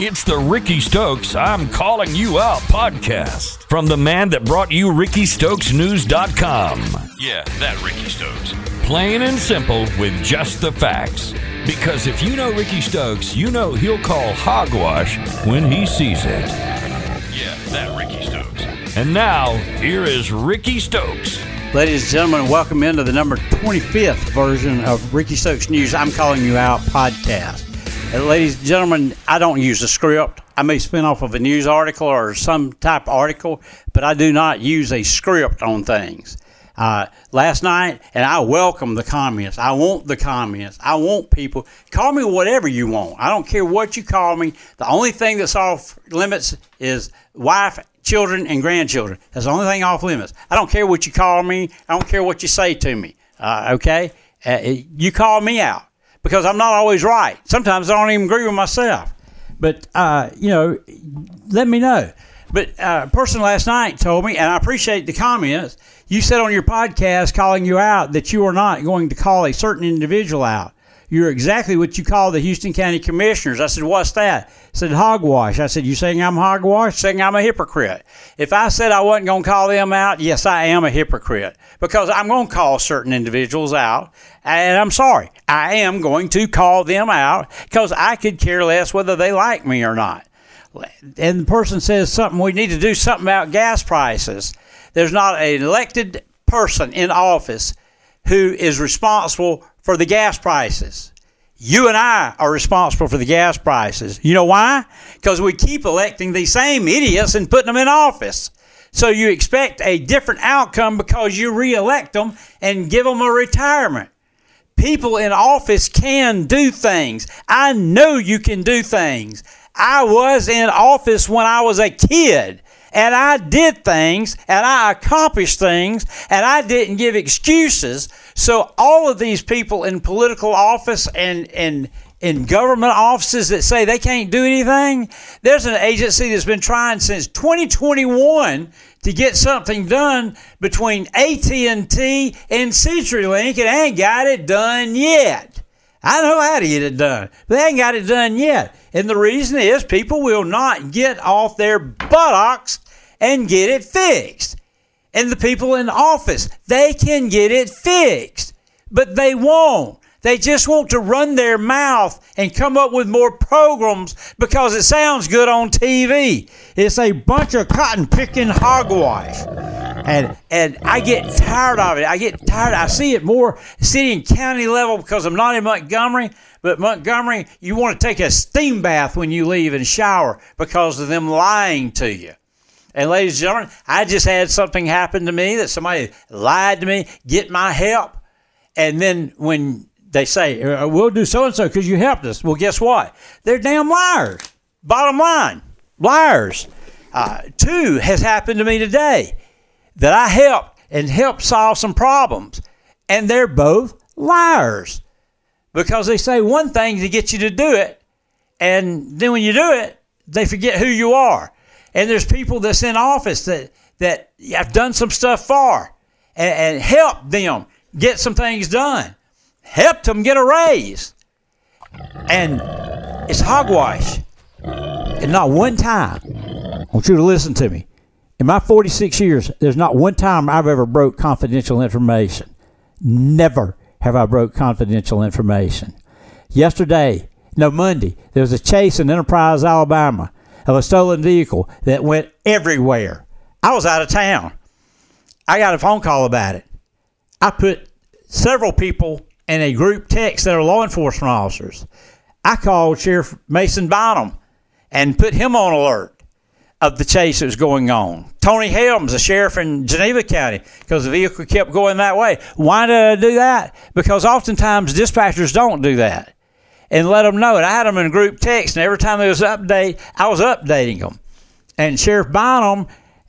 It's the Rickey Stokes I'm Calling You Out podcast from the man that brought you RickeyStokesNews.com. Yeah, that Rickey Stokes. Plain and simple with just the facts. Because if you know Rickey Stokes, you know he'll call hogwash when he sees it. Yeah, that Rickey Stokes. And now, here is Rickey Stokes. Ladies and gentlemen, welcome into the number 25th version of Rickey Stokes News I'm Calling You Out podcast. Ladies and gentlemen, I don't use a script. I may spin off of a news article or some type of article, but I do not use a script on things. Uh, last night, and I welcome the communists. I want the communists. I want people. Call me whatever you want. I don't care what you call me. The only thing that's off limits is wife, children, and grandchildren. That's the only thing off limits. I don't care what you call me. I don't care what you say to me. Uh, okay? Uh, you call me out because I'm not always right. Sometimes I don't even agree with myself. But, uh, you know, let me know. But uh, a person last night told me, and I appreciate the comments, you said on your podcast calling you out that you are not going to call a certain individual out. You're exactly what you call the Houston County Commissioners. I said, What's that? I said, Hogwash. I said, You saying I'm hogwash? Saying I'm a hypocrite. If I said I wasn't going to call them out, yes, I am a hypocrite because I'm going to call certain individuals out. And I'm sorry, I am going to call them out because I could care less whether they like me or not. And the person says something, we need to do something about gas prices. There's not an elected person in office who is responsible for the gas prices. You and I are responsible for the gas prices. You know why? Because we keep electing these same idiots and putting them in office. So you expect a different outcome because you reelect them and give them a retirement. People in office can do things. I know you can do things. I was in office when I was a kid and I did things and I accomplished things and I didn't give excuses. So all of these people in political office and and in government offices that say they can't do anything, there's an agency that's been trying since 2021 to get something done between AT&T and CenturyLink and ain't got it done yet. I know how to get it done, but they ain't got it done yet. And the reason is people will not get off their buttocks and get it fixed. And the people in office, they can get it fixed, but they won't. They just want to run their mouth and come up with more programs because it sounds good on TV. It's a bunch of cotton picking hogwash. And and I get tired of it. I get tired. I see it more city and county level because I'm not in Montgomery. But Montgomery, you want to take a steam bath when you leave and shower because of them lying to you. And ladies and gentlemen, I just had something happen to me that somebody lied to me, get my help. And then when they say, uh, we'll do so and so because you helped us. Well, guess what? They're damn liars. Bottom line, liars. Uh, two has happened to me today that I helped and helped solve some problems. And they're both liars because they say one thing to get you to do it. And then when you do it, they forget who you are. And there's people that's in office that, that I've done some stuff for and, and helped them get some things done helped them get a raise. And it's hogwash. And not one time, I want you to listen to me. In my 46 years, there's not one time I've ever broke confidential information. Never have I broke confidential information. Yesterday, no Monday, there was a chase in Enterprise, Alabama, of a stolen vehicle that went everywhere. I was out of town. I got a phone call about it. I put several people in a group text that are law enforcement officers. I called Sheriff Mason Bynum and put him on alert of the chase that was going on. Tony Helms, the sheriff in Geneva County, because the vehicle kept going that way. Why did I do that? Because oftentimes dispatchers don't do that and let them know. And I had them in group text, and every time there was update, I was updating them. And Sheriff Bynum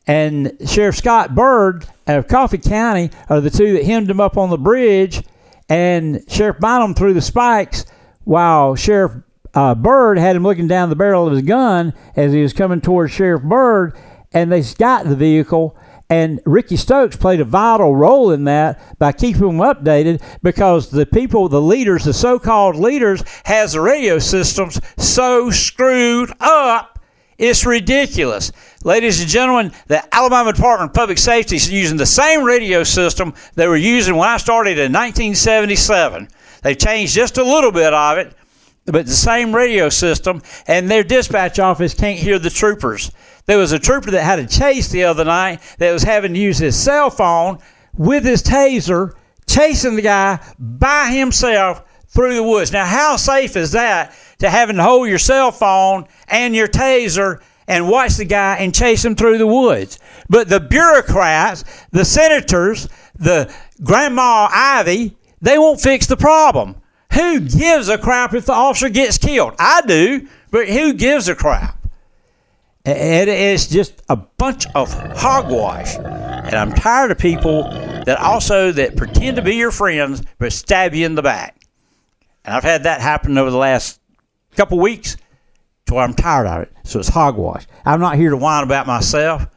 and Sheriff Scott Byrd of Coffee County are the two that hemmed him up on the bridge and Sheriff Bynum threw the spikes while Sheriff uh, Byrd had him looking down the barrel of his gun as he was coming towards Sheriff Byrd, and they got the vehicle And Rickey Stokes played a vital role in that by keeping them updated because the people, the leaders, the so-called leaders, has the radio systems so screwed up. It's ridiculous. Ladies and gentlemen, the Alabama Department of Public Safety is using the same radio system they were using when I started in 1977. They've changed just a little bit of it, but the same radio system, and their dispatch office can't hear the troopers. There was a trooper that had a chase the other night that was having to use his cell phone with his taser, chasing the guy by himself through the woods. Now, how safe is that to having to hold your cell phone and your taser and watch the guy and chase him through the woods? But the bureaucrats, the senators, the Grandma Ivey, they won't fix the problem. Who gives a crap if the officer gets killed? I do, but who gives a crap? It is just a bunch of hogwash. And I'm tired of people that also that pretend to be your friends but stab you in the back. And I've had that happen over the last couple weeks to where I'm tired of it. So it's hogwash. I'm not here to whine about myself.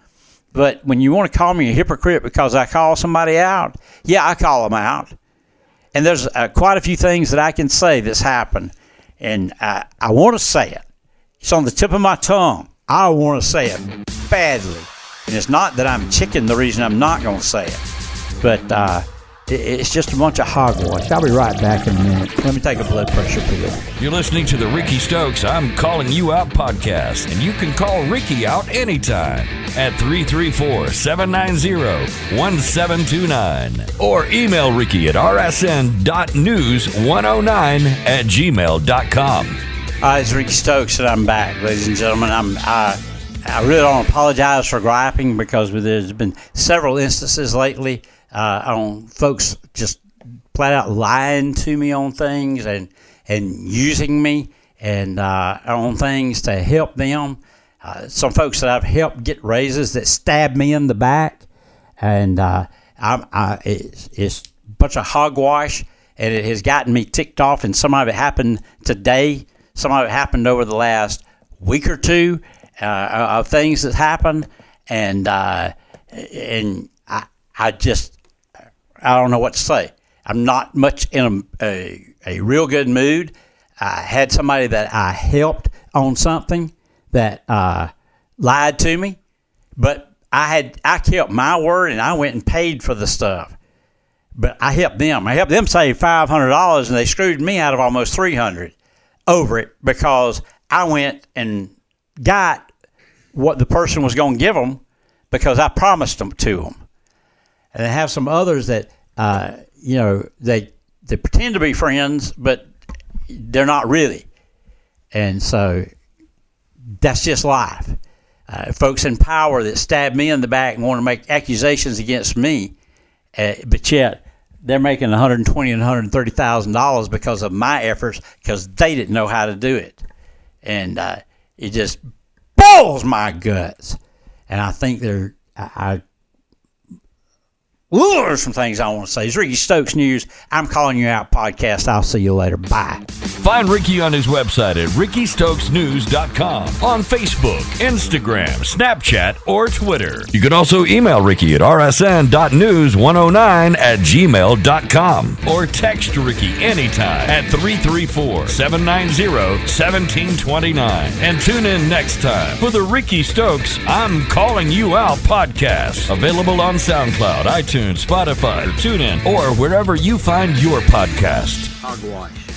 But when you want to call me a hypocrite because I call somebody out, yeah, I call them out. And there's uh, quite a few things that I can say that's happened. And I, I want to say it. It's on the tip of my tongue. I want to say it badly. And it's not that I'm chicken the reason I'm not going to say it. But uh, it's just a bunch of hogwash. I'll be right back in a minute. Let me take a blood pressure pill. You're listening to the Rickey Stokes I'm Calling You Out podcast, and you can call Rickey out anytime at 334 790 1729 or email Rickey at rsn.news109 at gmail.com. Uh, it's Rickey Stokes, and I'm back, ladies and gentlemen. I'm I, I really don't apologize for griping because there's been several instances lately uh, on folks just flat out lying to me on things and and using me and uh, on things to help them. Uh, some folks that I've helped get raises that stab me in the back, and uh, I'm, I, it's, it's a bunch of hogwash, and it has gotten me ticked off. And some of it happened today some of it happened over the last week or two uh, of things that happened, and uh, and I, I just I don't know what to say. I'm not much in a, a, a real good mood. I had somebody that I helped on something that uh, lied to me, but I had I kept my word and I went and paid for the stuff. But I helped them. I helped them save five hundred dollars, and they screwed me out of almost three hundred over it because I went and got what the person was going to give them because I promised them to them. And I have some others that, uh, you know, they they pretend to be friends, but they're not really. And so that's just life. Uh, folks in power that stab me in the back and want to make accusations against me, uh, but yet they're making 120 and 130 thousand dollars because of my efforts because they didn't know how to do it, and uh, it just boils my guts. And I think they're I, Ooh, there's some things I want to say. It's Rickey Stokes News. I'm calling you out podcast. I'll see you later. Bye. Find Rickey on his website at rickeystokesnews.com, on Facebook, Instagram, Snapchat, or Twitter. You can also email Rickey at rsn.news109 at gmail.com or text Rickey anytime at 334 790 1729. And tune in next time for the Rickey Stokes I'm Calling You Out podcast, available on SoundCloud, iTunes, Spotify, TuneIn, or wherever you find your podcast. Hogwash.